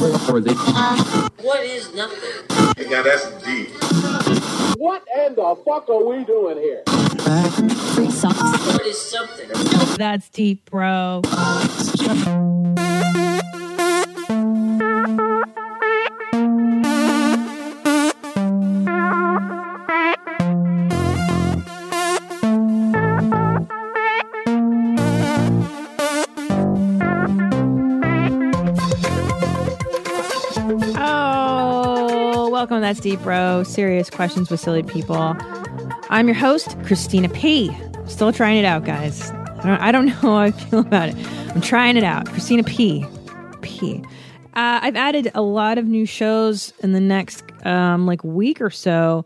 What is nothing? Yeah, that's deep. What in the fuck are we doing here? What is something? That's deep, bro. Deep Bro. Serious questions with silly people. I'm your host, Christina P. Still trying it out, guys. I don't, I don't know how I feel about it. I'm trying it out. Christina P. P. Uh, I've added a lot of new shows in the next um, like week or so.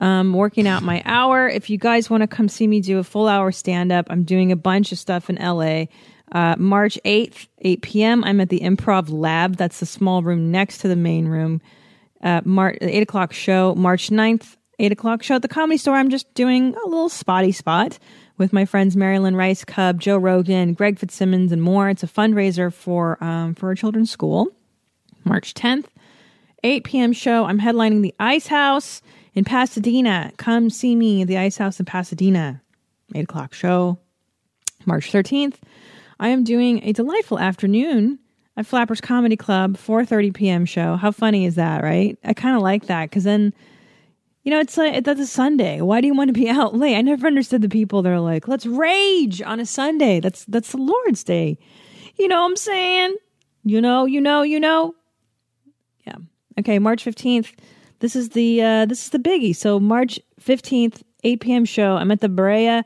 Um, working out my hour. If you guys want to come see me do a full hour stand up, I'm doing a bunch of stuff in LA. Uh, March 8th, 8 p.m., I'm at the Improv Lab. That's the small room next to the main room. Uh, Mar- 8 o'clock show. March 9th, 8 o'clock show at the Comedy Store. I'm just doing a little spotty spot with my friends Marilyn Rice Cub, Joe Rogan, Greg Fitzsimmons, and more. It's a fundraiser for, um, for a children's school. March 10th, 8 p.m. show. I'm headlining the Ice House in Pasadena. Come see me at the Ice House in Pasadena. 8 o'clock show. March 13th, I am doing a delightful afternoon at Flappers Comedy Club, 4:30 p.m. show. How funny is that, right? I kind of like that because then, you know, it's like that's a Sunday. Why do you want to be out late? I never understood the people that are like, "Let's rage on a Sunday." That's that's the Lord's Day. You know what I'm saying? You know, you know, you know. Yeah. Okay, March 15th. This is the uh, this is the biggie. So March 15th, 8 p.m. show. I'm at the Brea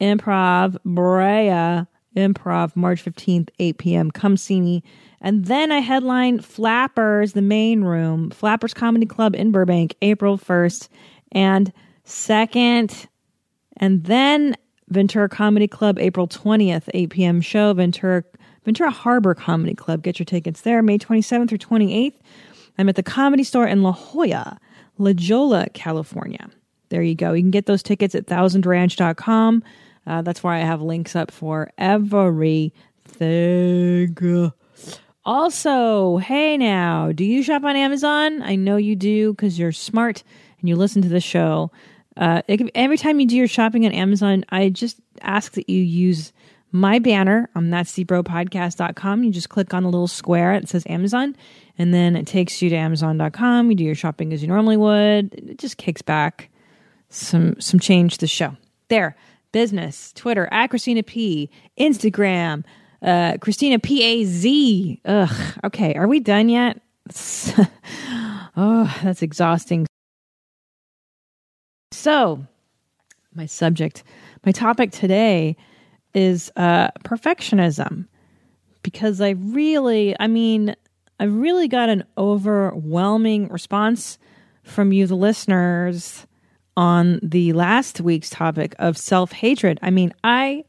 Improv, Brea Improv, March 15th, 8 p.m. Come see me. And then I headline Flappers, the main room, Flappers Comedy Club in Burbank, April 1st and 2nd. And then Ventura Comedy Club, April 20th, 8 p.m. show, Ventura Ventura Harbor Comedy Club. Get your tickets there, May 27th through 28th. I'm at the Comedy Store in La Jolla, La Jolla, California. There you go. You can get those tickets at thousandranch.com. Uh, that's where I have links up for everything. Also, hey now, do you shop on Amazon? I know you do because you're smart and you listen to the show. Uh, it- every time you do your shopping on Amazon, I just ask that you use my banner on that'sdebropodcast.com. You just click on the little square that says Amazon, and then it takes you to amazon.com. You do your shopping as you normally would. It just kicks back some some change to the show. There, business, Twitter at Christina P, Instagram, uh, Christina P A Z. Ugh. Okay, are we done yet? oh, that's exhausting. So, my subject, my topic today is uh, perfectionism because I really, I mean, I really got an overwhelming response from you, the listeners, on the last week's topic of self hatred. I mean, I,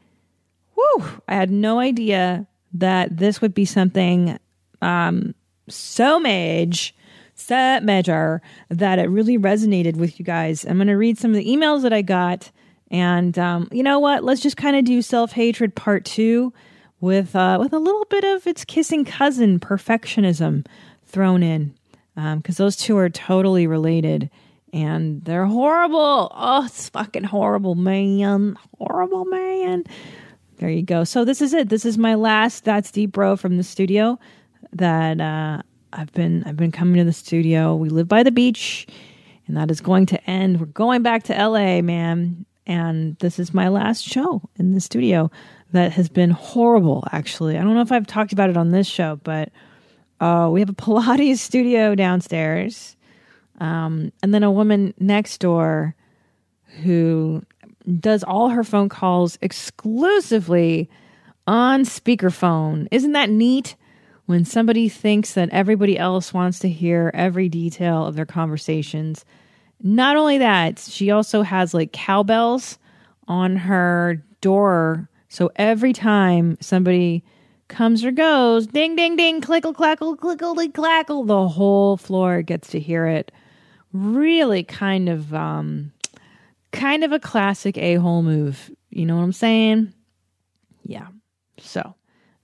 whew, I had no idea that this would be something um, so major, so major that it really resonated with you guys. I'm going to read some of the emails that I got. And um, you know what? Let's just kind of do self hatred part two with uh, with a little bit of its kissing cousin, perfectionism, thrown in, because those two are totally related and they're horrible. Oh, it's fucking horrible, man. Horrible, man. There you go. So this is it. This is my last That's Deep Bro from the studio. That uh, I've been I've been coming to the studio. We live by the beach, and that is going to end. We're going back to LA, man. And this is my last show in the studio that has been horrible, actually. I don't know if I've talked about it on this show, but uh, we have a Pilates studio downstairs. Um, and then a woman next door who does all her phone calls exclusively on speakerphone. Isn't that neat? When somebody thinks that everybody else wants to hear every detail of their conversations. Not only that, she also has like cowbells on her door. So every time somebody comes or goes, ding, ding, ding, clickle, clackle, clickle, clackle, the whole floor gets to hear it. Really kind of, um, kind of a classic a hole move. You know what I'm saying? Yeah. So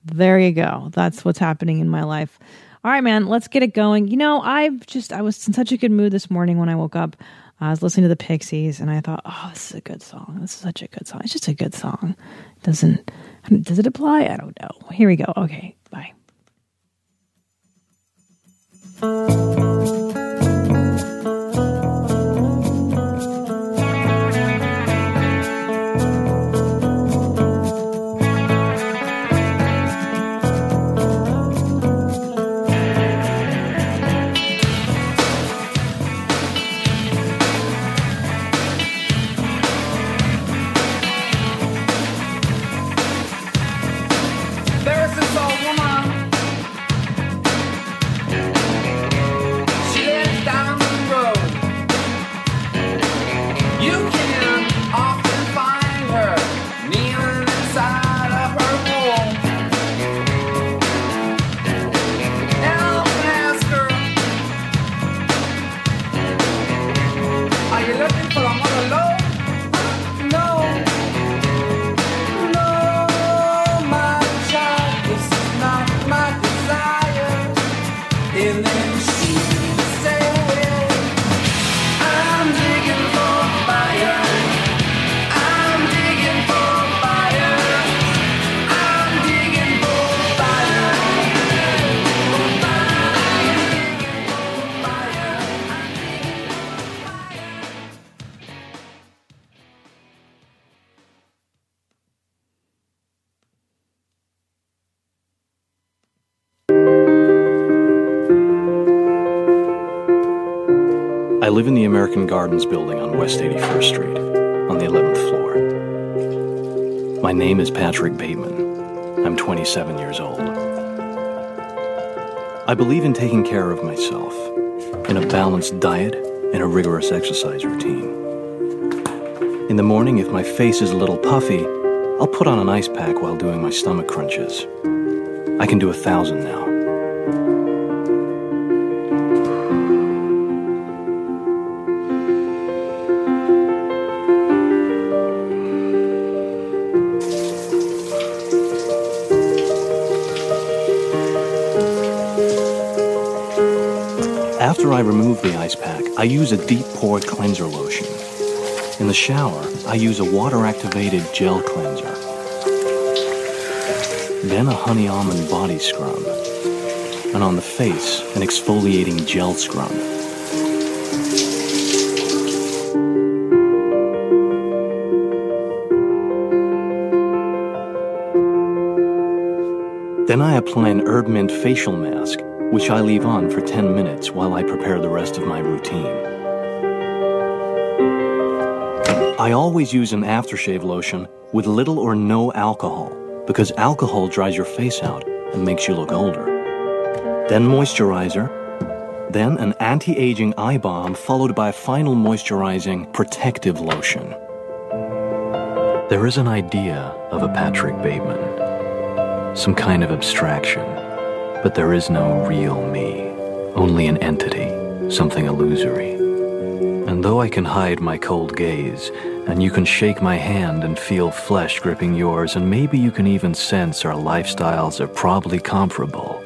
there you go. That's what's happening in my life. All right, man, let's get it going. You know, I've just, I was in such a good mood this morning when I woke up. I was listening to the Pixies and I thought, oh, this is a good song. This is such a good song. It's just a good song. Doesn't, does it apply? I don't know. Here we go. Okay, bye. Gardens building on West 81st Street, on the 11th floor. My name is Patrick Bateman. I'm 27 years old. I believe in taking care of myself, in a balanced diet and a rigorous exercise routine. In the morning, if my face is a little puffy, I'll put on an ice pack while doing my stomach crunches. I can do a thousand now. I use a deep pore cleanser lotion. In the shower, I use a water activated gel cleanser. Then a honey almond body scrub. And on the face, an exfoliating gel scrub. Then I apply an herb mint facial mask, which I leave on for 10 minutes while I prepare the rest of my routine. I always use an aftershave lotion with little or no alcohol because alcohol dries your face out and makes you look older. Then moisturizer, then an anti aging eye balm followed by a final moisturizing protective lotion. There is an idea of a Patrick Bateman some kind of abstraction. But there is no real me, only an entity, something illusory. And though I can hide my cold gaze, and you can shake my hand and feel flesh gripping yours, and maybe you can even sense our lifestyles are probably comparable,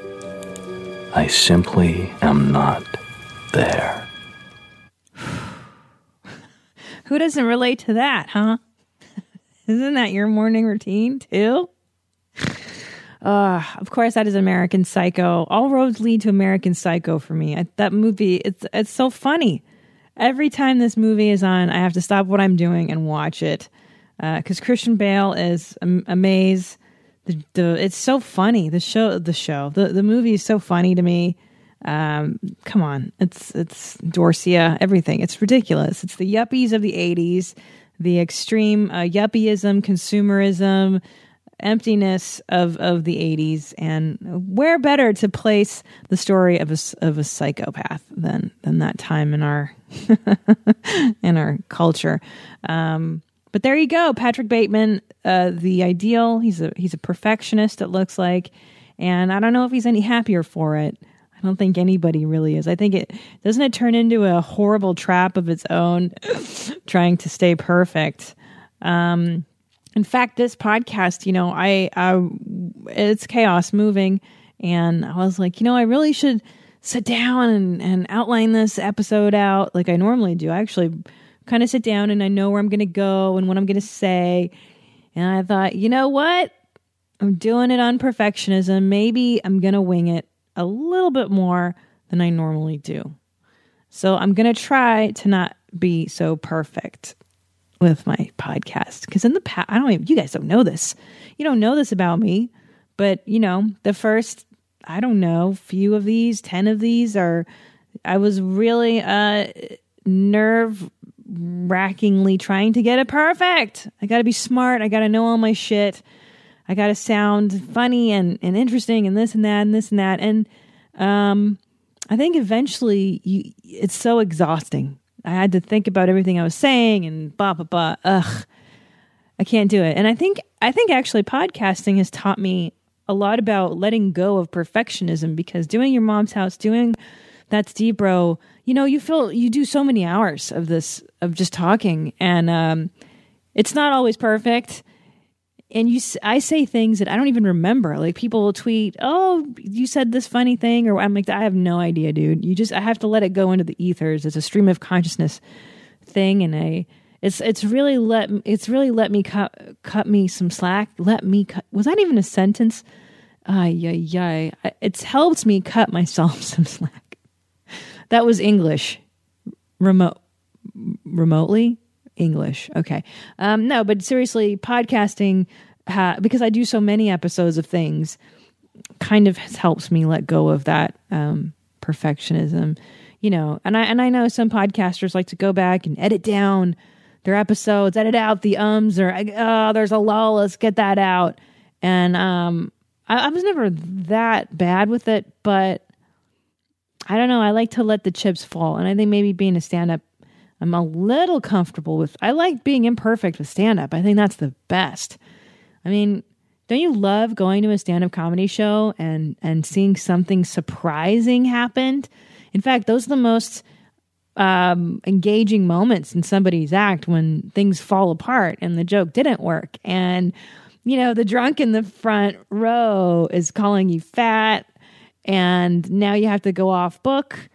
I simply am not there. Who doesn't relate to that, huh? Isn't that your morning routine too? Uh, of course, that is American Psycho. All roads lead to American Psycho for me. I, that movie, it's it's so funny. Every time this movie is on, I have to stop what I'm doing and watch it because Christian Bale is am- amaze. The, the it's so funny. The show, the show, the the movie is so funny to me. Um, come on, it's it's Dorsia, everything. It's ridiculous. It's the yuppies of the '80s, the extreme uh, yuppieism, consumerism, emptiness of of the 80s and where better to place the story of a of a psychopath than than that time in our in our culture. Um but there you go patrick bateman uh the ideal. He's a he's a perfectionist it looks like and i don't know if he's any happier for it. I don't think anybody really is. I think it doesn't it turn into a horrible trap of its own trying to stay perfect? Um in fact, this podcast, you know, I, it's chaos moving, And I was like, you know, I really should sit down and, and outline this episode out like I normally do. I actually kind of sit down and I know where I'm going to go and what I'm going to say. And I thought, you know what? I'm doing it on perfectionism. Maybe I'm going to wing it a little bit more than I normally do. So I'm going to try to not be so perfect with my podcast because in the past, I don't even, you guys don't know this. You don't know this about me, but you know, the first, I don't know, few of these, 10 of these are, I was really uh, nerve rackingly trying to get it perfect. I got to be smart. I got to know all my shit. I got to sound funny and, and interesting and this and that and this and that. And um, I think eventually you, it's so exhausting. I had to think about everything I was saying and blah, blah, blah. Ugh, I can't do it. And I think, I think actually podcasting has taught me a lot about letting go of perfectionism because doing your mom's house, doing that's deep, bro. You know, you feel you do so many hours of this of just talking, and um, it's not always perfect. And you, I say things that I don't even remember. Like people will tweet, "Oh, you said this funny thing," or I'm like, "I have no idea, dude." You just, I have to let it go into the ethers. It's a stream of consciousness thing, and I, it's, it's really let, it's really let me cut, cut me some slack. Let me cut. Was that even a sentence? Ay, ay, ay. It's helped me cut myself some slack. That was English. Remote remotely English. Okay. Um, no, but seriously, podcasting ha- because I do so many episodes of things kind of helps me let go of that um, perfectionism. You know, and I and I know some podcasters like to go back and edit down their episodes, edit out the ums or oh, there's a lull, let's get that out. And um, I, I was never that bad with it, but I don't know. I like to let the chips fall. And I think maybe being a stand up, I'm a little comfortable with. I like being imperfect with stand up. I think that's the best. I mean, don't you love going to a stand up comedy show and, and seeing something surprising happen? In fact, those are the most um, engaging moments in somebody's act when things fall apart and the joke didn't work. And, you know, the drunk in the front row is calling you fat and now you have to go off book.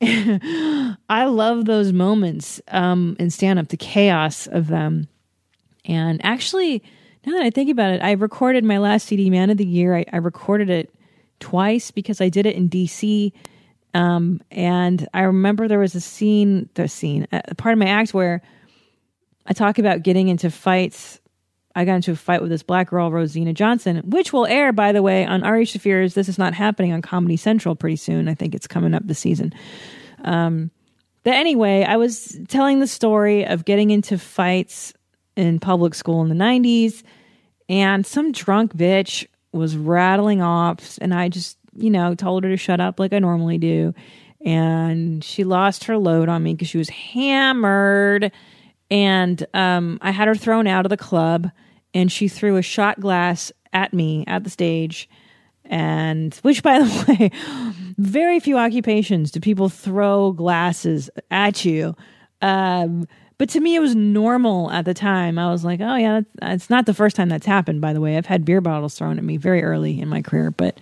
I love those moments um, in stand up, the chaos of them. And actually, now that I think about it, I recorded my last CD, Man of the Year. I, I recorded it twice because I did it in DC. Um, and I remember there was a scene, the scene, a part of my act where I talk about getting into fights I got into a fight with this black girl, Rosina Johnson, which will air, by the way, on Ari Shaffir's This Is Not Happening on Comedy Central pretty soon. I think it's coming up this season. Um, but anyway, I was telling the story of getting into fights in public school in the 90s, and some drunk bitch was rattling off, and I just, you know, told her to shut up like I normally do. And she lost her load on me because she was hammered. And um, I had her thrown out of the club and she threw a shot glass at me at the stage. And which, by the way, very few occupations do people throw glasses at you. Um, but to me, it was normal at the time. I was like, oh, yeah, it's not the first time that's happened, by the way. I've had beer bottles thrown at me very early in my career. But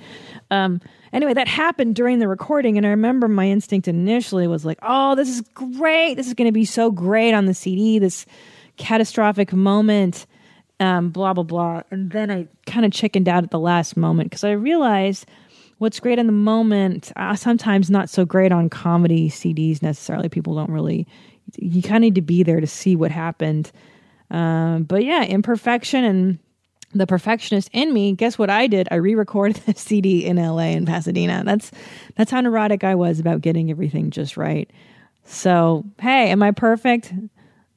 um, anyway, that happened during the recording. And I remember my instinct initially was like, oh, this is great. This is going to be so great on the CD, this catastrophic moment um, blah blah blah. And then I kind of chickened out at the last moment because I realized what's great in the moment, uh, sometimes not so great on comedy CDs necessarily. People don't really. You kind of need to be there to see what happened. Um, but yeah, imperfection and the perfectionist in me. Guess what I did? I re-recorded the CD in LA in Pasadena. That's that's how neurotic I was about getting everything just right. So hey, am I perfect?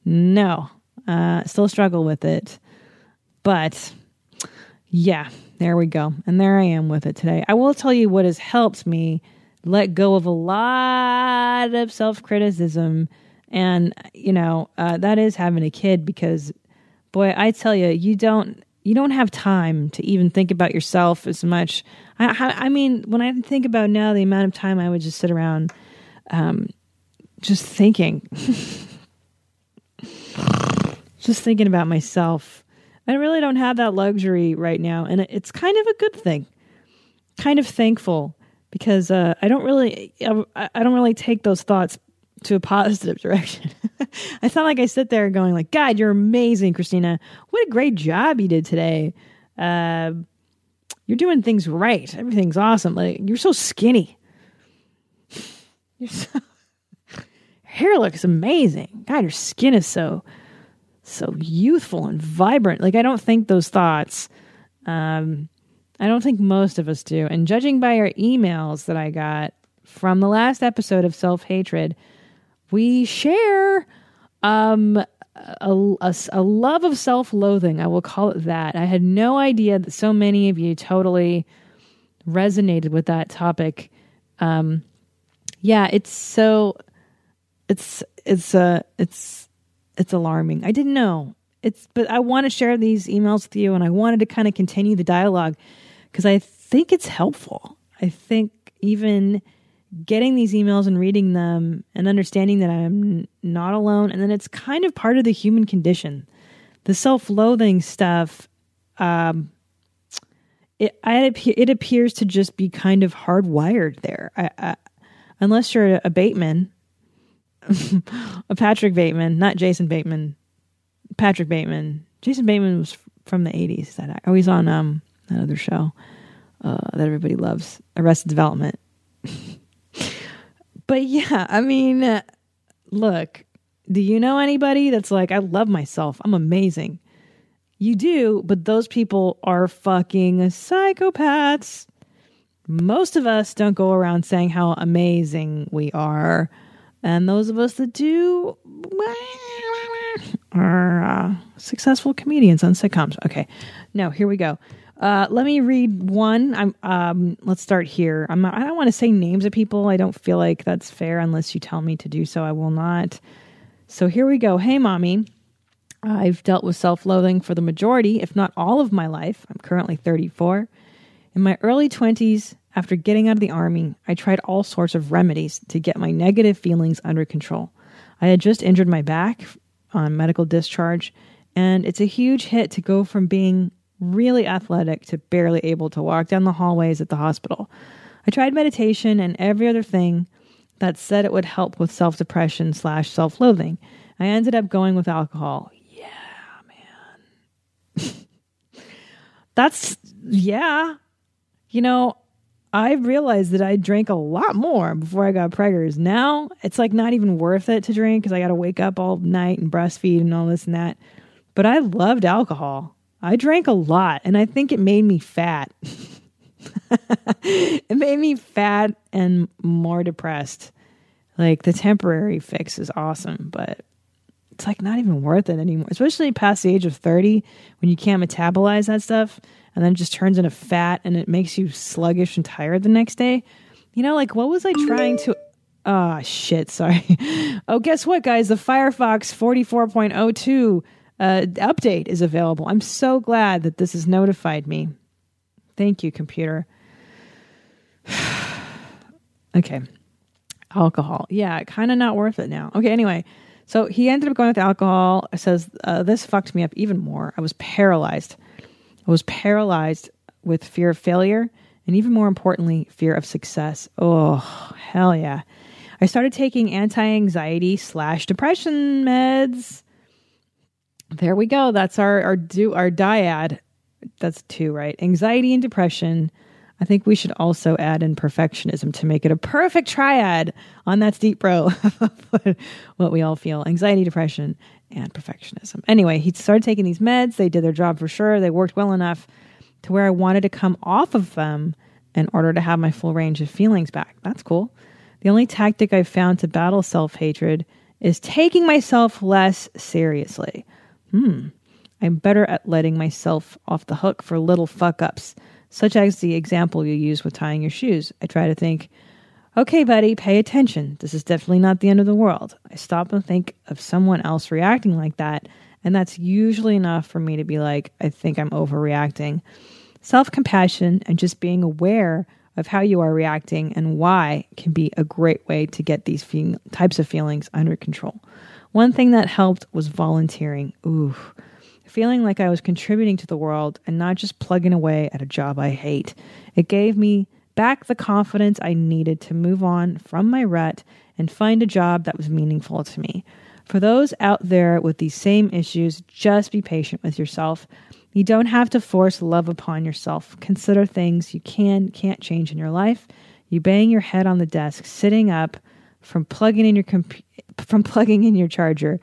No, uh, still struggle with it. But yeah, there we go. And there I am with it today. I will tell you what has helped me let go of a lot of self criticism. And, you know, uh, that is having a kid because, boy, I tell you, you don't. You don't have time to even think about yourself as much. I, I mean, when I think about now the amount of time I would just sit around, um, just thinking, just thinking about myself I really don't have that luxury right now, and it's kind of a good thing. kind of thankful because uh, I don't really I, I don't really take those thoughts to a positive direction. it's not like I sit there going like, God, you're amazing, Christina. What a great job you did today. Uh, you're doing things right. Everything's awesome. Like you're so skinny. Your so, hair looks amazing. God, your skin is so so youthful and vibrant. Like I don't think those thoughts. Um, I don't think most of us do. And judging by our emails that I got from the last episode of Self Hatred, we share um, a, a, a love of self loathing. I will call it that. I had no idea that so many of you totally resonated with that topic. Um, yeah, it's so it's it's uh it's it's alarming. I didn't know. It's but I want to share these emails with you and I wanted to kind of continue the dialogue because I think it's helpful. I think even getting these emails and reading them and understanding that I'm not alone and then it's kind of part of the human condition. The self-loathing stuff um it I, it appears to just be kind of hardwired there. I, I, unless you're a Bateman, Patrick Bateman, not Jason Bateman, Patrick Bateman. Jason Bateman was from the 80s. That oh, he's on um that other show uh, that everybody loves, Arrested Development. but yeah, I mean, uh, look, do you know anybody that's like, I love myself, I'm amazing? You do, but those people are fucking psychopaths. Most of us don't go around saying how amazing we are. And those of us that do are uh, successful comedians on sitcoms. Okay, now here we go. Uh, let me read one. I'm. Um, let's start here. I'm. Not, I don't want to say names of people. I don't feel like that's fair unless you tell me to do so. I will not. So here we go. Hey, mommy. I've dealt with self-loathing for the majority, if not all, of my life. I'm currently 34. In my early 20s, after getting out of the army, I tried all sorts of remedies to get my negative feelings under control. I had just injured my back on medical discharge, and it's a huge hit to go from being really athletic to barely able to walk down the hallways at the hospital. I tried meditation and every other thing that said it would help with self depression slash self loathing. I ended up going with alcohol. Yeah, man. That's, yeah. You know, I realized that I drank a lot more before I got preggers. Now it's like not even worth it to drink because I got to wake up all night and breastfeed and all this and that. But I loved alcohol. I drank a lot and I think it made me fat. it made me fat and more depressed. Like the temporary fix is awesome, but it's like not even worth it anymore, especially past the age of 30 when you can't metabolize that stuff and then it just turns into fat and it makes you sluggish and tired the next day. You know, like what was I trying to Ah, oh, shit, sorry. oh, guess what, guys? The Firefox 44.02 uh, update is available. I'm so glad that this has notified me. Thank you, computer. okay. Alcohol. Yeah, kind of not worth it now. Okay, anyway. So he ended up going with alcohol. Says, uh, this fucked me up even more. I was paralyzed. I was paralyzed with fear of failure and even more importantly, fear of success. Oh, hell yeah. I started taking anti anxiety slash depression meds. There we go. That's our our do our dyad. That's two, right? Anxiety and depression. I think we should also add in perfectionism to make it a perfect triad on That's Deep Bro. what we all feel anxiety, depression, and perfectionism. Anyway, he started taking these meds. They did their job for sure. They worked well enough to where I wanted to come off of them in order to have my full range of feelings back. That's cool. The only tactic I've found to battle self hatred is taking myself less seriously hmm, I'm better at letting myself off the hook for little fuck ups, such as the example you use with tying your shoes. I try to think, okay, buddy, pay attention. This is definitely not the end of the world. I stop and think of someone else reacting like that, and that's usually enough for me to be like, I think I'm overreacting. Self compassion and just being aware of how you are reacting and why can be a great way to get these fe- types of feelings under control. One thing that helped was volunteering. Ooh. feeling like I was contributing to the world and not just plugging away at a job I hate. It gave me back the confidence I needed to move on from my rut and find a job that was meaningful to me. For those out there with these same issues, just be patient with yourself. You don't have to force love upon yourself. Consider things you can, can't change in your life. You bang your head on the desk, sitting up from plugging in your comp- from plugging in your charger.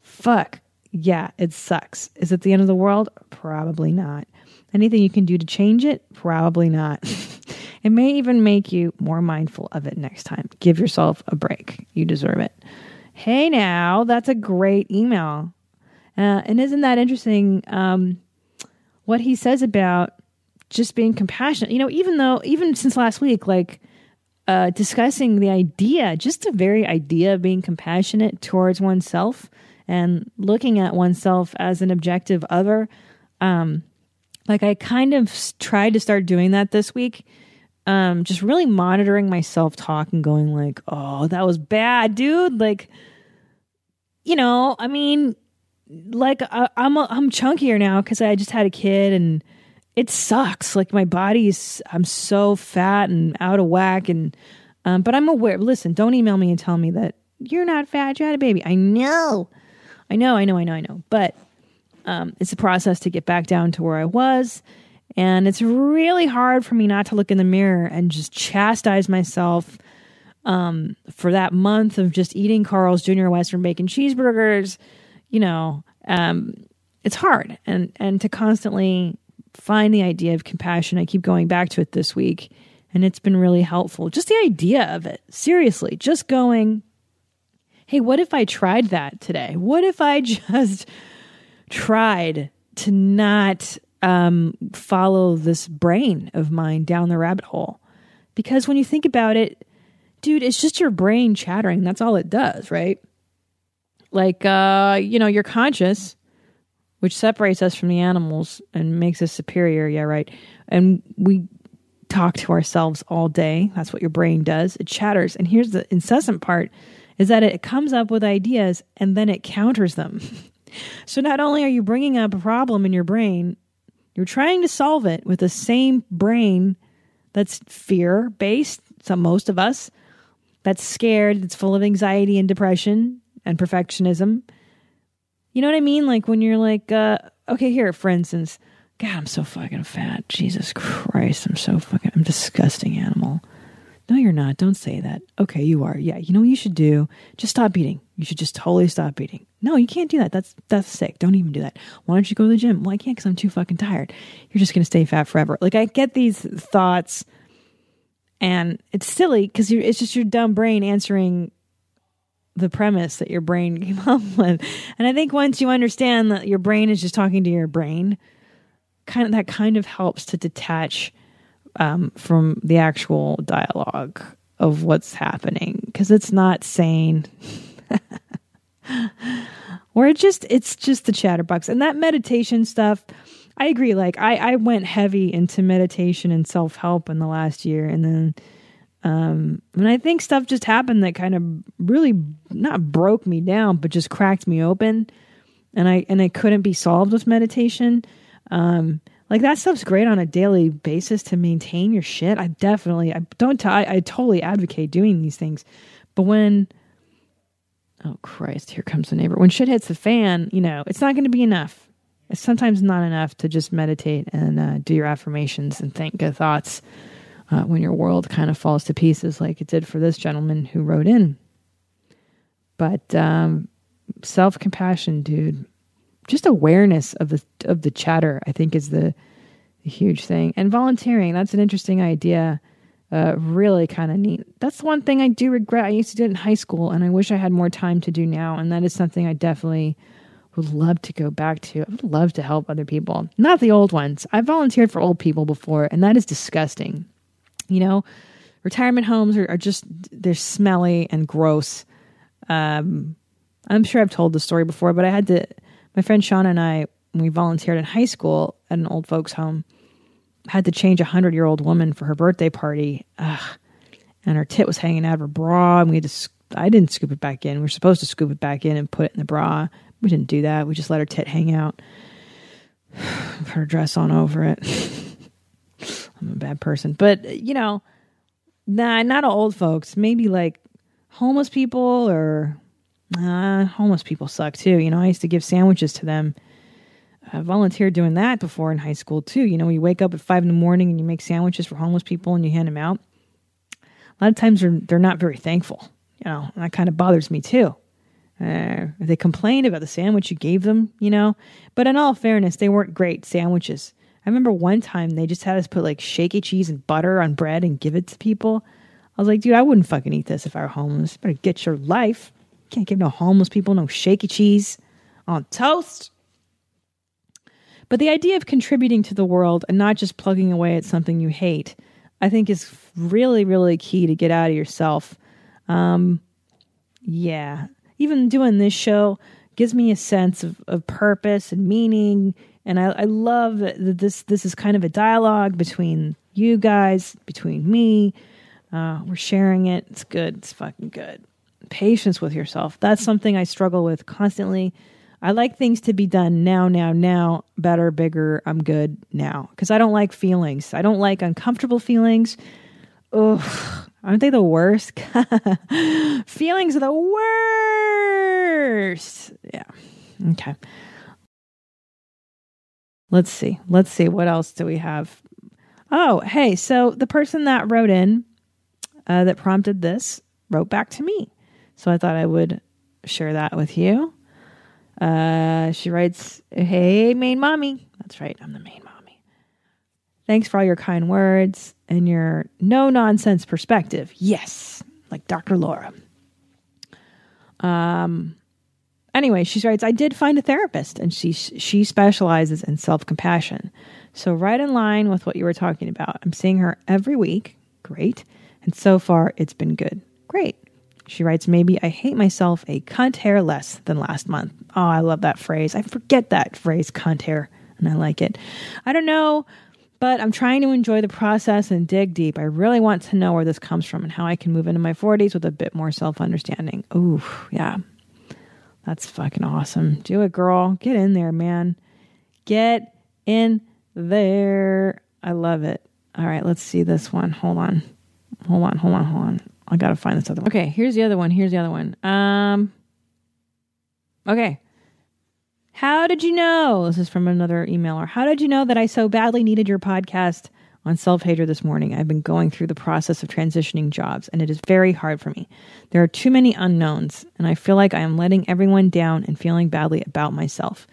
Fuck. Yeah, it sucks. Is it the end of the world? Probably not. Anything you can do to change it? Probably not. it may even make you more mindful of it next time. Give yourself a break. You deserve it. Hey, now, that's a great email. Uh, and isn't that interesting? Um, what he says about just being compassionate. You know, even though, even since last week, like uh, discussing the idea, just the very idea of being compassionate towards oneself and looking at oneself as an objective other. Um, like I kind of tried to start doing that this week. Um, just really monitoring my self talk and going like, "Oh, that was bad, dude." Like, you know, I mean, like I, I'm a, I'm chunkier now because I just had a kid and it sucks. Like my body's I'm so fat and out of whack and um, but I'm aware. Listen, don't email me and tell me that you're not fat. You had a baby. I know, I know, I know, I know, I know. But um, it's a process to get back down to where I was. And it's really hard for me not to look in the mirror and just chastise myself um, for that month of just eating Carl's Jr. Western bacon cheeseburgers. You know, um, it's hard. And, and to constantly find the idea of compassion, I keep going back to it this week. And it's been really helpful. Just the idea of it. Seriously, just going, hey, what if I tried that today? What if I just tried to not um, follow this brain of mine down the rabbit hole? Because when you think about it, dude, it's just your brain chattering. That's all it does, right? Like, uh, you know, you're conscious, which separates us from the animals and makes us superior. Yeah, right. And we talk to ourselves all day. That's what your brain does. It chatters. And here's the incessant part is that it comes up with ideas and then it counters them. so not only are you bringing up a problem in your brain, you're trying to solve it with the same brain that's fear based, some most of us, that's scared, that's full of anxiety and depression and perfectionism. You know what I mean? Like when you're like, uh, okay, here, for instance, God, I'm so fucking fat. Jesus Christ, I'm so fucking, I'm a disgusting animal. No, you're not. Don't say that. Okay, you are. Yeah, you know what you should do? Just stop eating. You should just totally stop eating. No, you can't do that. That's that's sick. Don't even do that. Why don't you go to the gym? Well, I can't because I'm too fucking tired. You're just gonna stay fat forever. Like I get these thoughts, and it's silly because it's just your dumb brain answering the premise that your brain came up with. And I think once you understand that your brain is just talking to your brain, kind of that kind of helps to detach um, from the actual dialogue of what's happening because it's not sane. or it just it's just the chatterbox. And that meditation stuff i agree. Like i i went heavy into meditation and self-help in the last year. And then um and i think stuff just happened that kind of really not broke me down but just cracked me open. And i and it couldn't be solved with meditation. Um like that stuff's great on a daily basis to maintain your shit. I definitely i don't t- I, I totally advocate doing these things. But when oh Christ, here comes the neighbor. When shit hits the fan, you know, it's not going to be enough. It's sometimes not enough to just meditate and uh, do your affirmations and think good thoughts uh, when your world kind of falls to pieces, like it did for this gentleman who wrote in. But um, self compassion, dude, just awareness of the of the chatter, I think, is the, the huge thing. And volunteering, that's an interesting idea uh, really kind of neat. That's one thing I do regret. I used to do it in high school, and I wish I had more time to do now. And that is something I definitely would love to go back to. I would love to help other people, not the old ones. I volunteered for old people before, and that is disgusting. You know, retirement homes are, are just they're smelly and gross. Um, I'm sure I've told the story before, but I had to. My friend Sean and I, we volunteered in high school at an old folks' home had to change a hundred year old woman for her birthday party. Ugh. And her tit was hanging out of her bra, and we had to. I didn't scoop it back in. We were supposed to scoop it back in and put it in the bra. We didn't do that. We just let her tit hang out. put her dress on over it. I'm a bad person, but you know, nah, not old folks. Maybe like homeless people or homeless people suck too. You know, I used to give sandwiches to them. I volunteered doing that before in high school too. You know, you wake up at five in the morning and you make sandwiches for homeless people and you hand them out. A lot of times they're they're not very thankful. You know, and that kind of bothers me too. Uh, they complained about the sandwich you gave them, you know. But in all fairness, they weren't great sandwiches. I remember one time they just had us put like shaky cheese and butter on bread and give it to people. I was like, dude, I wouldn't fucking eat this if I were homeless. Better get your life. Can't give no homeless people no shaky cheese on toast. But the idea of contributing to the world and not just plugging away at something you hate, I think is really, really key to get out of yourself. Um, yeah. Even doing this show gives me a sense of, of purpose and meaning. And I, I love that this this is kind of a dialogue between you guys, between me. Uh, we're sharing it. It's good. It's fucking good. Patience with yourself. That's something I struggle with constantly. I like things to be done now, now, now, better, bigger. I'm good now. Because I don't like feelings. I don't like uncomfortable feelings. Ugh, aren't they the worst? feelings are the worst. Yeah. Okay. Let's see. Let's see. What else do we have? Oh, hey. So the person that wrote in, uh, that prompted this, wrote back to me. So I thought I would share that with you. Uh, she writes, Hey, main mommy. That's right. I'm the main mommy. Thanks for all your kind words and your no nonsense perspective. Yes, like Dr. Laura. Um, anyway, she writes, I did find a therapist and she, she specializes in self compassion. So, right in line with what you were talking about, I'm seeing her every week. Great. And so far, it's been good. Great. She writes, Maybe I hate myself a cunt hair less than last month. Oh, I love that phrase. I forget that phrase, cunt hair, and I like it. I don't know, but I'm trying to enjoy the process and dig deep. I really want to know where this comes from and how I can move into my 40s with a bit more self understanding. Ooh, yeah. That's fucking awesome. Do it, girl. Get in there, man. Get in there. I love it. All right, let's see this one. Hold on. Hold on, hold on, hold on. I gotta find this other one. Okay, here's the other one. Here's the other one. Um Okay. How did you know? This is from another emailer. How did you know that I so badly needed your podcast on self hatred this morning? I've been going through the process of transitioning jobs, and it is very hard for me. There are too many unknowns, and I feel like I am letting everyone down and feeling badly about myself.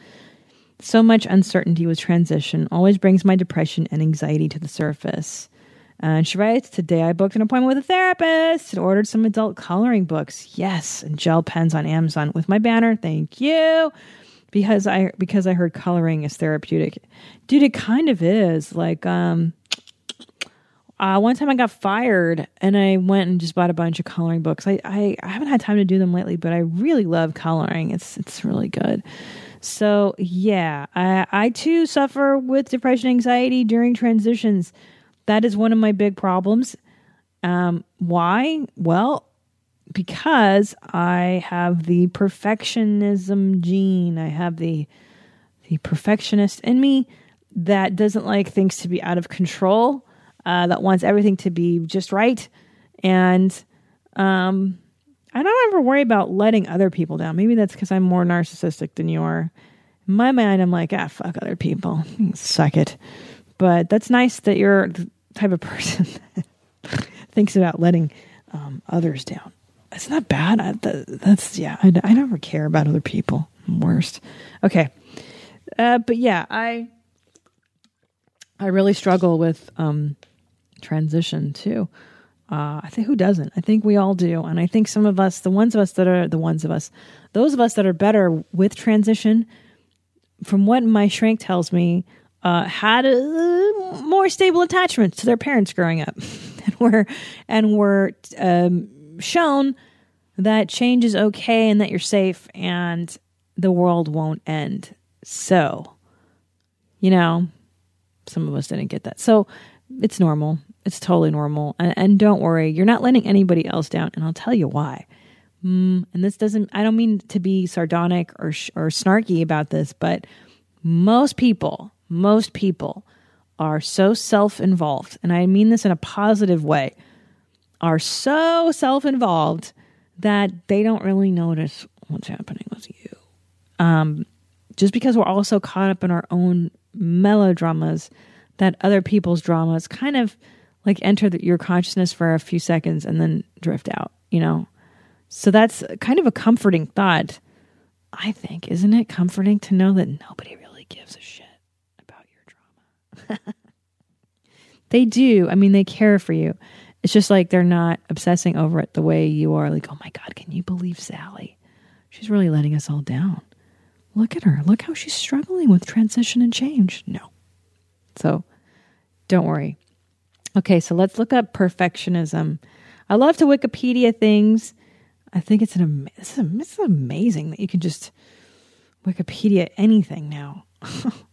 So much uncertainty with transition always brings my depression and anxiety to the surface. And she writes, Today I booked an appointment with a therapist and ordered some adult coloring books. Yes, and gel pens on Amazon with my banner. Thank you. Because I because I heard coloring is therapeutic. Dude, it kind of is. Like, um uh, one time I got fired and I went and just bought a bunch of coloring books. I, I, I haven't had time to do them lately, but I really love coloring. It's it's really good. So yeah, I I too suffer with depression anxiety during transitions. That is one of my big problems. Um, why? Well, because I have the perfectionism gene. I have the the perfectionist in me that doesn't like things to be out of control. Uh, that wants everything to be just right, and um, I don't ever worry about letting other people down. Maybe that's because I'm more narcissistic than you are. In my mind, I'm like, ah, fuck other people, suck it. But that's nice that you're type of person that thinks about letting um, others down. It's not bad. I, that, that's yeah. I, I never care about other people. Worst. Okay, uh, but yeah, I I really struggle with um, transition too. Uh, I think who doesn't? I think we all do, and I think some of us, the ones of us that are the ones of us, those of us that are better with transition, from what my shrink tells me, uh, had a more stable attachments to their parents growing up, and were and were um, shown that change is okay and that you're safe and the world won't end. So, you know, some of us didn't get that. So it's normal. It's totally normal. And, and don't worry, you're not letting anybody else down. And I'll tell you why. Mm, and this doesn't, I don't mean to be sardonic or, or snarky about this, but most people, most people are so self involved, and I mean this in a positive way, are so self involved that they don't really notice what's happening with you. Um, just because we're all so caught up in our own melodramas that other people's dramas kind of like enter the, your consciousness for a few seconds and then drift out, you know? So that's kind of a comforting thought, I think. Isn't it comforting to know that nobody really gives a shit? they do. I mean, they care for you. It's just like they're not obsessing over it the way you are. Like, oh my God, can you believe Sally? She's really letting us all down. Look at her. Look how she's struggling with transition and change. No. So don't worry. Okay, so let's look up perfectionism. I love to Wikipedia things. I think it's an it's, amazing that you can just Wikipedia anything now.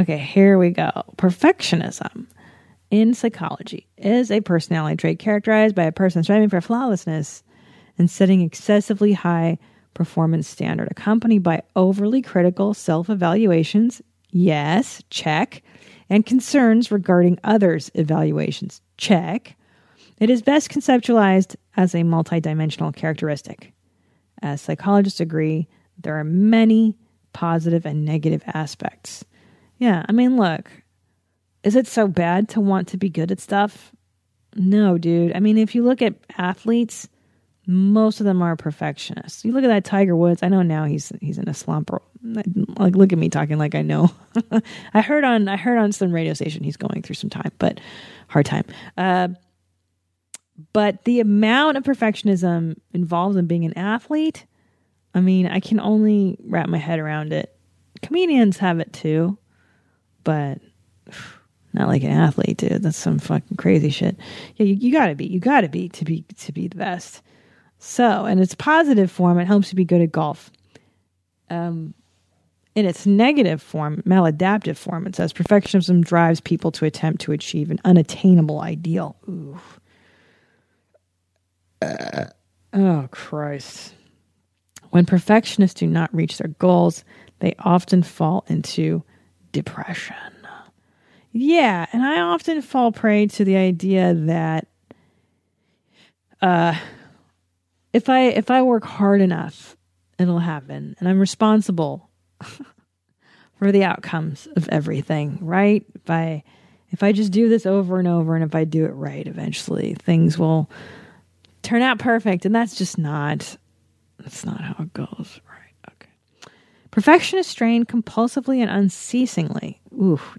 okay, here we go. Perfectionism in psychology is a personality trait characterized by a person striving for flawlessness and setting excessively high performance standard, accompanied by overly critical self evaluations. Yes, check. And concerns regarding others' evaluations. Check. It is best conceptualized as a multidimensional characteristic. As psychologists agree, there are many positive and negative aspects. Yeah, I mean, look, is it so bad to want to be good at stuff? No, dude. I mean, if you look at athletes, most of them are perfectionists. You look at that Tiger Woods. I know now he's he's in a slump. Like, look at me talking like I know. I heard on I heard on some radio station he's going through some time, but hard time. Uh, but the amount of perfectionism involved in being an athlete, I mean, I can only wrap my head around it. Comedians have it too, but not like an athlete, dude. That's some fucking crazy shit. Yeah, you, you gotta be, you gotta be to be to be the best. So, in its positive form, it helps you be good at golf. Um, in its negative form, maladaptive form, it says perfectionism drives people to attempt to achieve an unattainable ideal. Ooh. Uh, oh, Christ. When perfectionists do not reach their goals, they often fall into depression. Yeah, and I often fall prey to the idea that uh, if I if I work hard enough, it'll happen, and I'm responsible for the outcomes of everything. Right? If I if I just do this over and over, and if I do it right, eventually things will turn out perfect, and that's just not that's not how it goes. Perfectionists strain compulsively and unceasingly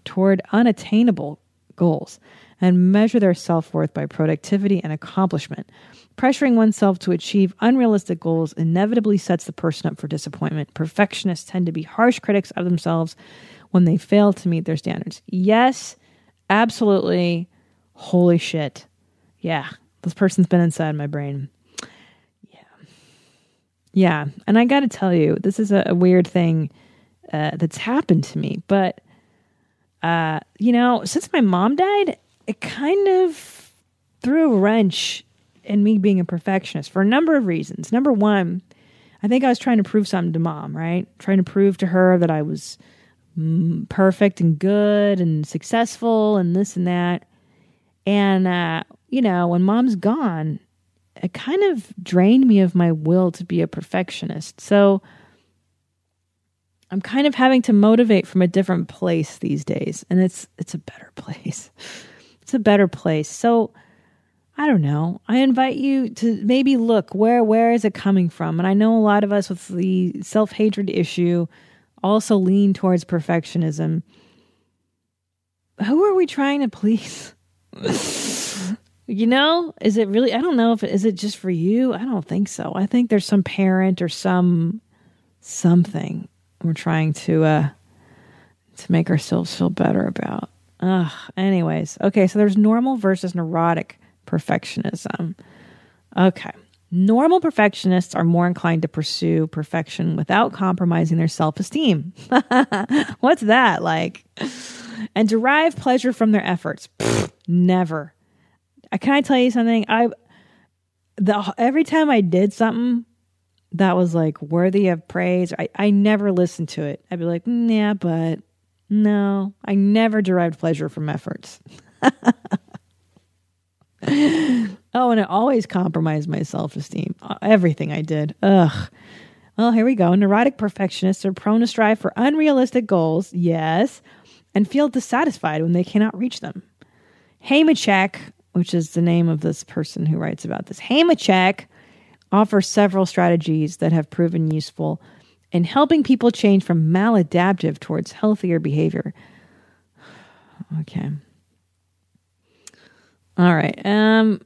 toward unattainable goals and measure their self worth by productivity and accomplishment. Pressuring oneself to achieve unrealistic goals inevitably sets the person up for disappointment. Perfectionists tend to be harsh critics of themselves when they fail to meet their standards. Yes, absolutely. Holy shit. Yeah, this person's been inside my brain. Yeah. And I got to tell you, this is a, a weird thing uh, that's happened to me. But, uh, you know, since my mom died, it kind of threw a wrench in me being a perfectionist for a number of reasons. Number one, I think I was trying to prove something to mom, right? Trying to prove to her that I was mm, perfect and good and successful and this and that. And, uh, you know, when mom's gone, it kind of drained me of my will to be a perfectionist. So I'm kind of having to motivate from a different place these days. And it's it's a better place. It's a better place. So I don't know. I invite you to maybe look where where is it coming from? And I know a lot of us with the self-hatred issue also lean towards perfectionism. Who are we trying to please? you know, is it really I don't know if it, is it just for you? I don't think so. I think there's some parent or some something we're trying to uh to make ourselves feel better about. Ugh. Anyways, okay, so there's normal versus neurotic perfectionism. Okay. Normal perfectionists are more inclined to pursue perfection without compromising their self esteem. What's that like? And derive pleasure from their efforts. Pfft, never. Uh, can I tell you something? I the every time I did something that was like worthy of praise. I, I never listened to it. I'd be like, "Mm, yeah, but no, I never derived pleasure from efforts. oh, and it always compromised my self esteem. Everything I did. Ugh. Well, here we go. Neurotic perfectionists are prone to strive for unrealistic goals, yes, and feel dissatisfied when they cannot reach them. Hamachek, which is the name of this person who writes about this, Hamachek offers several strategies that have proven useful in helping people change from maladaptive towards healthier behavior. Okay. All right. Um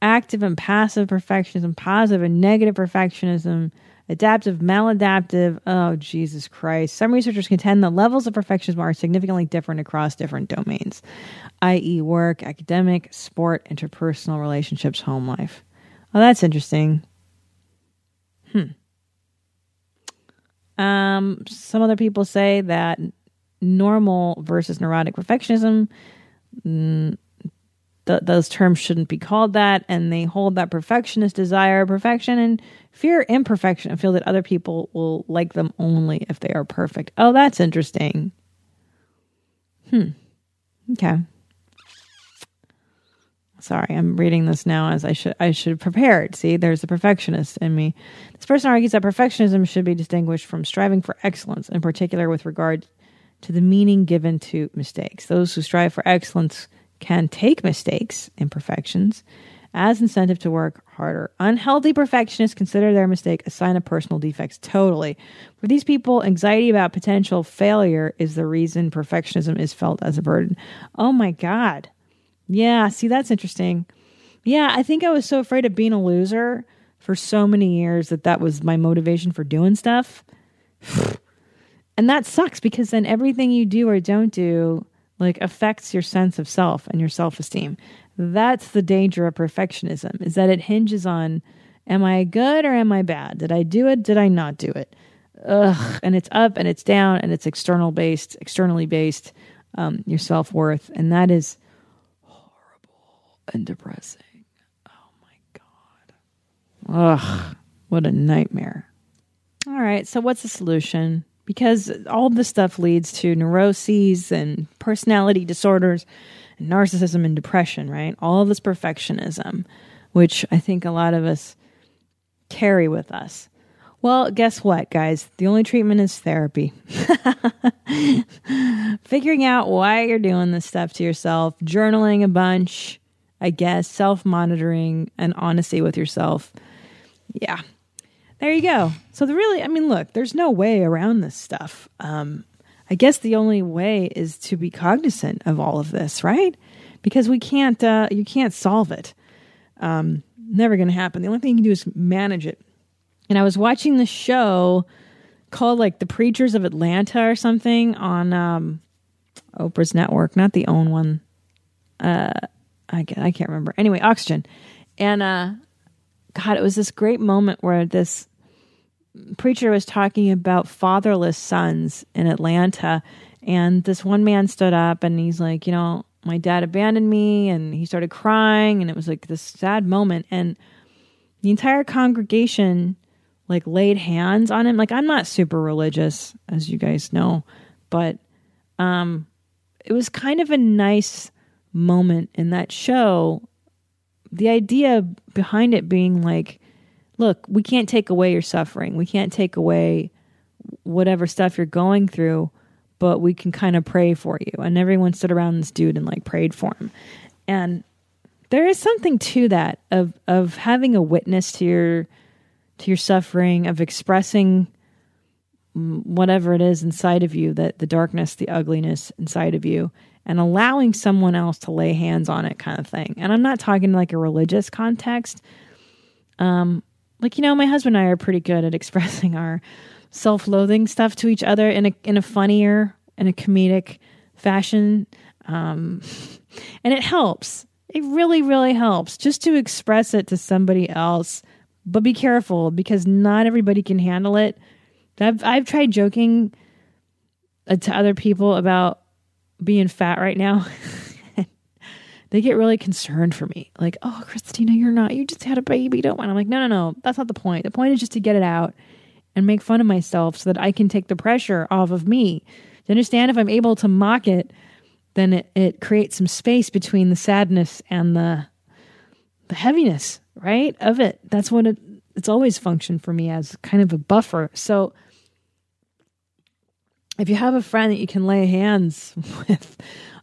active and passive perfectionism, positive and negative perfectionism, adaptive, maladaptive. Oh, Jesus Christ. Some researchers contend the levels of perfectionism are significantly different across different domains, i.e., work, academic, sport, interpersonal relationships, home life. Oh, that's interesting. Hmm. Um, some other people say that normal versus neurotic perfectionism, mm, th- those terms shouldn't be called that, and they hold that perfectionist desire perfection and fear imperfection and feel that other people will like them only if they are perfect. Oh, that's interesting. Hmm. Okay. Sorry, I'm reading this now as I should I should prepare it. See, there's the perfectionist in me. This person argues that perfectionism should be distinguished from striving for excellence, in particular with regard to the meaning given to mistakes. Those who strive for excellence can take mistakes, imperfections, as incentive to work harder. Unhealthy perfectionists consider their mistake a sign of personal defects. Totally. For these people, anxiety about potential failure is the reason perfectionism is felt as a burden. Oh my God. Yeah, see, that's interesting. Yeah, I think I was so afraid of being a loser for so many years that that was my motivation for doing stuff. and that sucks because then everything you do or don't do like affects your sense of self and your self-esteem. That's the danger of perfectionism is that it hinges on am I good or am I bad? Did I do it? Did I not do it? Ugh, and it's up and it's down and it's external based, externally based, um, your self worth, and that is horrible and depressing. Oh my God. Ugh, what a nightmare. All right, so what's the solution? Because all this stuff leads to neuroses and personality disorders and narcissism and depression, right? All this perfectionism, which I think a lot of us carry with us. Well, guess what, guys? The only treatment is therapy. Figuring out why you're doing this stuff to yourself, journaling a bunch, I guess, self monitoring and honesty with yourself. Yeah. There you go. So, the really, I mean, look, there's no way around this stuff. Um, I guess the only way is to be cognizant of all of this, right? Because we can't, uh, you can't solve it. Um, never going to happen. The only thing you can do is manage it. And I was watching the show called like The Preachers of Atlanta or something on um, Oprah's network, not the OWN one. Uh, I I can't remember. Anyway, Oxygen. And uh, God, it was this great moment where this preacher was talking about fatherless sons in Atlanta. And this one man stood up and he's like, you know, my dad abandoned me. And he started crying. And it was like this sad moment. And the entire congregation like laid hands on him. Like, I'm not super religious, as you guys know, but um, it was kind of a nice moment in that show. The idea behind it being like, look, we can't take away your suffering. We can't take away whatever stuff you're going through, but we can kind of pray for you. And everyone stood around this dude and like prayed for him. And there is something to that of of having a witness to your to your suffering, of expressing whatever it is inside of you, that the darkness, the ugliness inside of you, and allowing someone else to lay hands on it kind of thing. And I'm not talking like a religious context. Um, like you know, my husband and I are pretty good at expressing our self-loathing stuff to each other in a in a funnier, in a comedic fashion. Um, and it helps. It really, really helps just to express it to somebody else. But be careful because not everybody can handle it. I've I've tried joking uh, to other people about being fat right now. they get really concerned for me. Like, oh, Christina, you're not, you just had a baby, don't want. I'm like, no, no, no, that's not the point. The point is just to get it out and make fun of myself so that I can take the pressure off of me. To understand if I'm able to mock it, then it, it creates some space between the sadness and the the heaviness, right? Of it. That's what it it's always functioned for me as kind of a buffer. So if you have a friend that you can lay hands with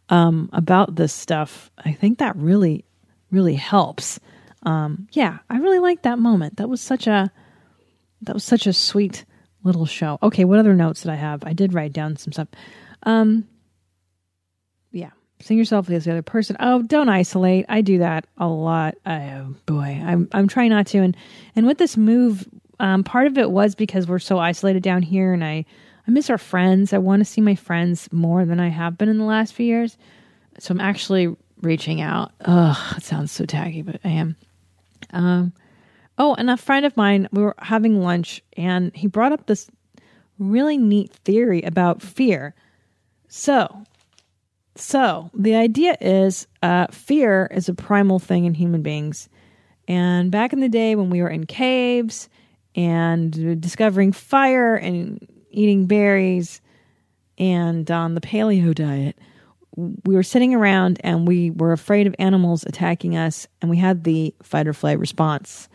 um, about this stuff, I think that really, really helps. Um, yeah, I really liked that moment. That was such a that was such a sweet little show. Okay, what other notes did I have? I did write down some stuff. Um, yeah, sing yourself as the other person. Oh, don't isolate. I do that a lot. Oh boy, I'm I'm trying not to. And and with this move, um, part of it was because we're so isolated down here, and I I miss our friends. I want to see my friends more than I have been in the last few years. So I'm actually reaching out. Ugh, it sounds so taggy, but I am. Um, oh, and a friend of mine, we were having lunch, and he brought up this really neat theory about fear. So, so the idea is, uh, fear is a primal thing in human beings. And back in the day when we were in caves and discovering fire and eating berries and on the paleo diet, we were sitting around and we were afraid of animals attacking us, and we had the fight or flight response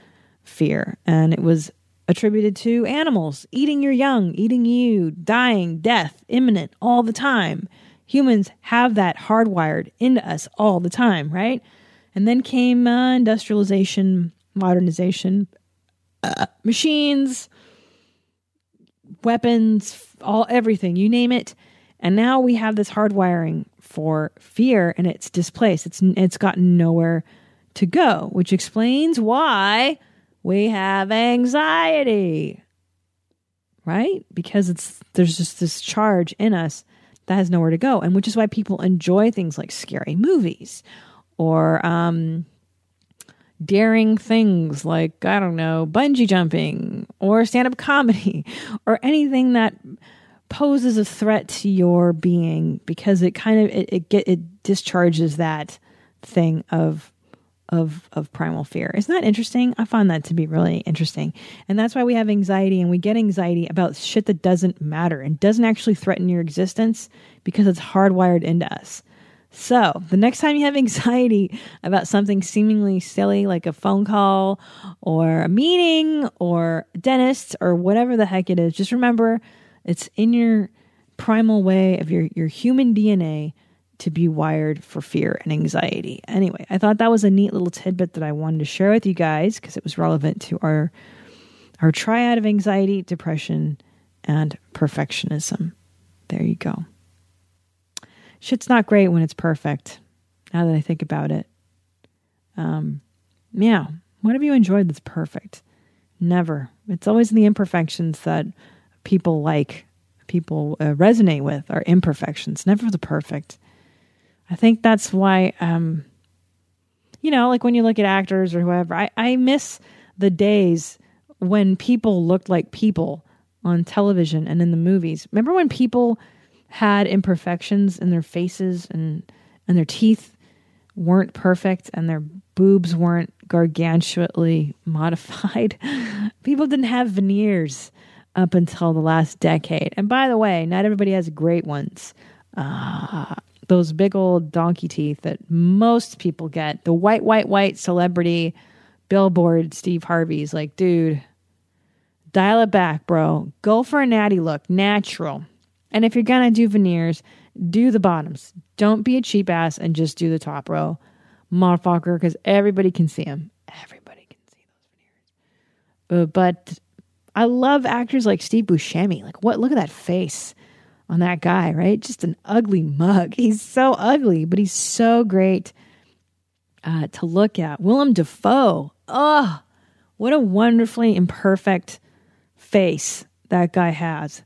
fear. And it was attributed to animals eating your young, eating you, dying, death, imminent all the time. Humans have that hardwired into us all the time, right? And then came uh, industrialization, modernization, uh, machines, weapons, all everything, you name it. And now we have this hardwiring for fear and it's displaced. It's it's gotten nowhere to go, which explains why we have anxiety. Right? Because it's there's just this charge in us that has nowhere to go, and which is why people enjoy things like scary movies or um, daring things like, I don't know, bungee jumping or stand up comedy or anything that poses a threat to your being because it kind of it, it get it discharges that thing of of of primal fear. Isn't that interesting? I find that to be really interesting. And that's why we have anxiety and we get anxiety about shit that doesn't matter and doesn't actually threaten your existence because it's hardwired into us. So, the next time you have anxiety about something seemingly silly like a phone call or a meeting or a dentist or whatever the heck it is, just remember it's in your primal way of your, your human DNA to be wired for fear and anxiety. Anyway, I thought that was a neat little tidbit that I wanted to share with you guys because it was relevant to our our triad of anxiety, depression, and perfectionism. There you go shit's not great when it's perfect. Now that I think about it. Um, yeah. What have you enjoyed that's perfect? Never. It's always the imperfections that people like, people uh, resonate with, are imperfections, never the perfect. I think that's why, um, you know, like when you look at actors or whoever, I, I miss the days when people looked like people on television and in the movies. Remember when people had imperfections in their faces and and their teeth weren't perfect and their boobs weren't gargantuanly modified. People didn't have veneers up until the last decade. And by the way, not everybody has great ones. Uh, those big old donkey teeth that most people get, the white, white, white celebrity billboard Steve Harvey's like, dude, dial it back, bro. Go for a natty look, natural. And if you're gonna do veneers, do the bottoms. Don't be a cheap ass and just do the top row, motherfucker, because everybody can see them. Everybody can see those veneers. Uh, but I love actors like Steve Buscemi. Like, what? Look at that face on that guy, right? Just an ugly mug. He's so ugly, but he's so great uh, to look at. Willem Dafoe. Oh, what a wonderfully imperfect face that guy has.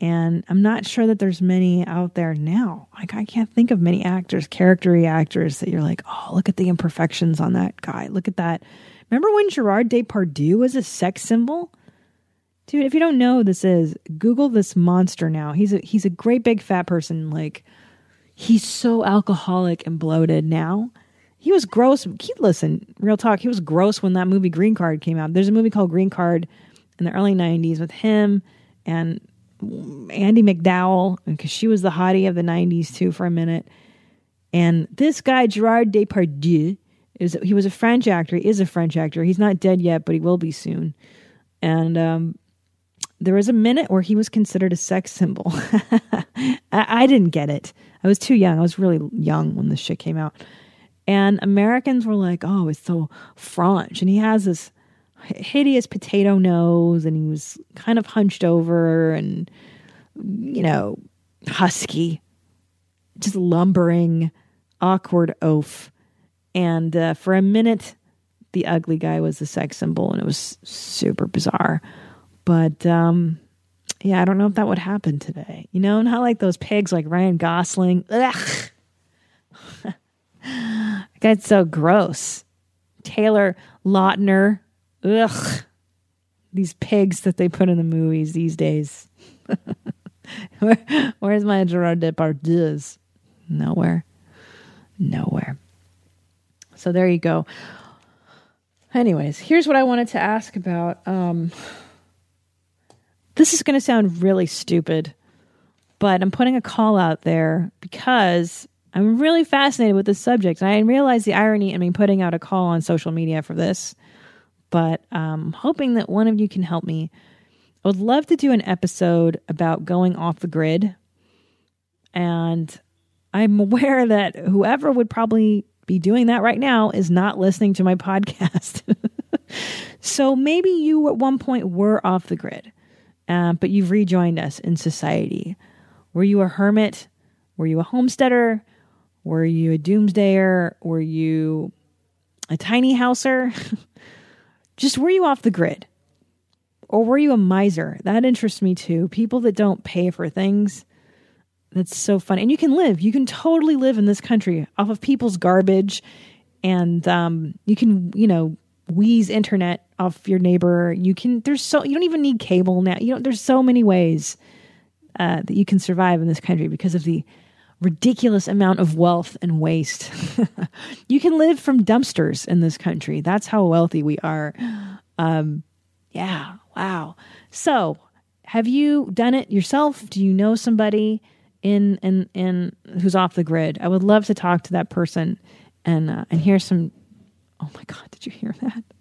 And I'm not sure that there's many out there now. Like I can't think of many actors, character actors that you're like, oh, look at the imperfections on that guy. Look at that. Remember when Gerard Depardieu was a sex symbol? Dude, if you don't know who this is, Google this monster now. He's a he's a great big fat person. Like he's so alcoholic and bloated now. he was gross. He, listen, real talk. He was gross when that movie Green Card came out. There's a movie called Green Card in the early '90s with him and Andie MacDowell, because she was the hottie of the '90s too for a minute. And this guy Gerard Depardieu is he was a French actor. He is a French actor. He's not dead yet, but he will be soon. And um, there was a minute where he was considered a sex symbol. I, I didn't get it. I was too young. I was really young when this shit came out. And Americans were like, oh, it's so French. And he has this hideous potato nose and he was kind of hunched over and, you know, husky, just lumbering, awkward oaf. And uh, for a minute, the ugly guy was the sex symbol and it was super bizarre. But um, yeah, I don't know if that would happen today. You know, not like those pigs like Ryan Gosling. Ugh. that guy's so gross. Taylor Lautner. Ugh. These pigs that they put in the movies these days. Where, where's my Gerard Depardieu? Nowhere. Nowhere. So there you go. Anyways, here's what I wanted to ask about. Um, this is going to sound really stupid, but I'm putting a call out there because I'm really fascinated with this subject. And I realize the irony in me putting out a call on social media for this, but I'm hoping that one of you can help me. I would love to do an episode about going off the grid. And I'm aware that whoever would probably be doing that right now is not listening to my podcast. so maybe you at one point were off the grid um, but you've rejoined us in society. Were you a hermit? Were you a homesteader? Were you a doomsdayer? Were you a tiny houser? Just were you off the grid? Or were you a miser? That interests me too. People that don't pay for things. That's so fun. And you can live. You can totally live in this country off of people's garbage. And um, you can, you know, wheeze internet off your neighbor. You can there's so you don't even need cable now. You know there's so many ways uh, that you can survive in this country because of the ridiculous amount of wealth and waste. you can live from dumpsters in this country. That's how wealthy we are. Um, yeah, wow. So, have you done it yourself? Do you know somebody in in in who's off the grid? I would love to talk to that person and uh, and hear some Oh my God, did you hear that?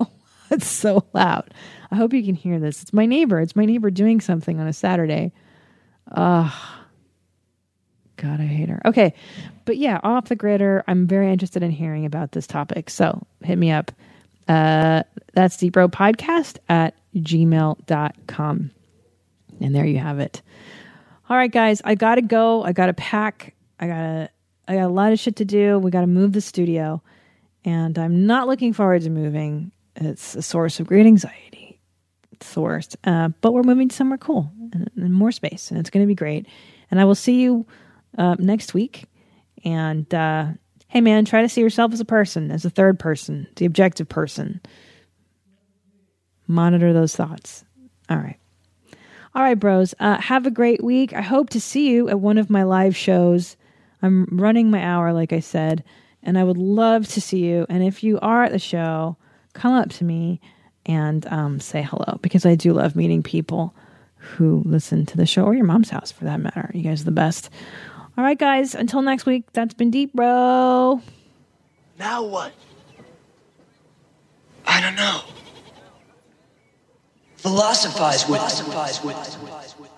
Oh, it's so loud. I hope you can hear this. It's my neighbor. It's my neighbor doing something on a Saturday. Ugh. God, I hate her. Okay. But yeah, off the gritter. I'm very interested in hearing about this topic. So hit me up. Uh, that's Deep Bro Podcast at gmail.com. And there you have it. All right, guys, I got to go. I got to pack. I got to I got a lot of shit to do. We got to move the studio, and I'm not looking forward to moving. It's a source of great anxiety. It's the worst. Uh, but we're moving somewhere cool and, and more space, and it's going to be great. And I will see you uh, next week. And uh, hey, man, try to see yourself as a person, as a third person, the objective person. Monitor those thoughts. All right. All right, bros. Uh, have a great week. I hope to see you at one of my live shows I'm running my hour, like I said, and I would love to see you. And if you are at the show, come up to me and um, say hello because I do love meeting people who listen to the show or your mom's house for that matter. You guys are the best. All right, guys, until next week, that's been Deep Bro. Now what? I don't know. Philosophize with. Philosophize with.